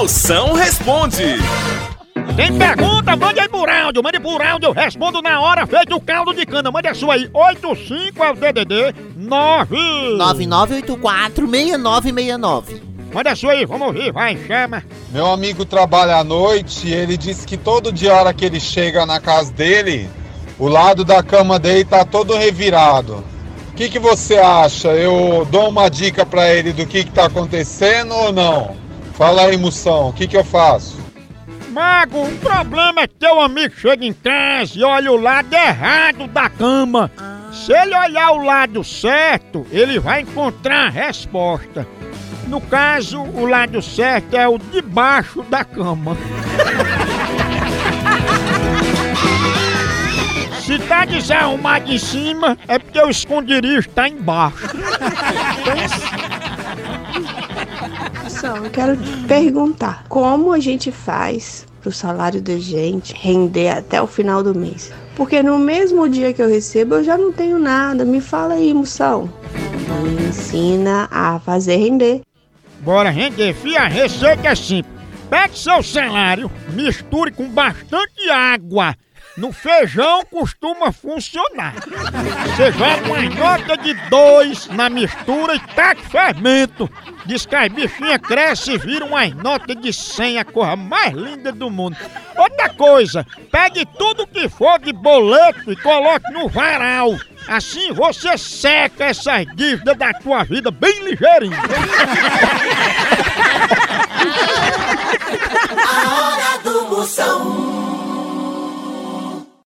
Moção responde. Tem pergunta? Mande aí por áudio, mande por áudio, eu respondo na hora, feito o caldo de cana. Mande a sua aí, 85 é o DDD 9. 9984-6969. Manda a sua aí, vamos ouvir, vai, chama. Meu amigo trabalha à noite e ele disse que todo dia, a hora que ele chega na casa dele, o lado da cama dele tá todo revirado. O que, que você acha? Eu dou uma dica pra ele do que, que tá acontecendo ou não? Fala aí, moção, o que, que eu faço? Mago, o problema é que teu amigo chega em casa e olha o lado errado da cama. Se ele olhar o lado certo, ele vai encontrar a resposta. No caso, o lado certo é o de baixo da cama. Se tá desarrumado em cima, é porque o esconderijo tá embaixo. Só, eu quero perguntar, como a gente faz pro salário da gente render até o final do mês? Porque no mesmo dia que eu recebo, eu já não tenho nada. Me fala aí, moção. Me ensina a fazer render. Bora render, fia, a receita é simples. Pegue seu salário, misture com bastante água. No feijão costuma funcionar. Você joga uma nota de dois na mistura e taca fermento. Diz que as bichinhas crescem e viram uma nota de 100, a coisa mais linda do mundo. Outra coisa, pegue tudo que for de boleto e coloque no varal. Assim você seca essas dívidas da tua vida bem ligeirinho. A hora do Moção.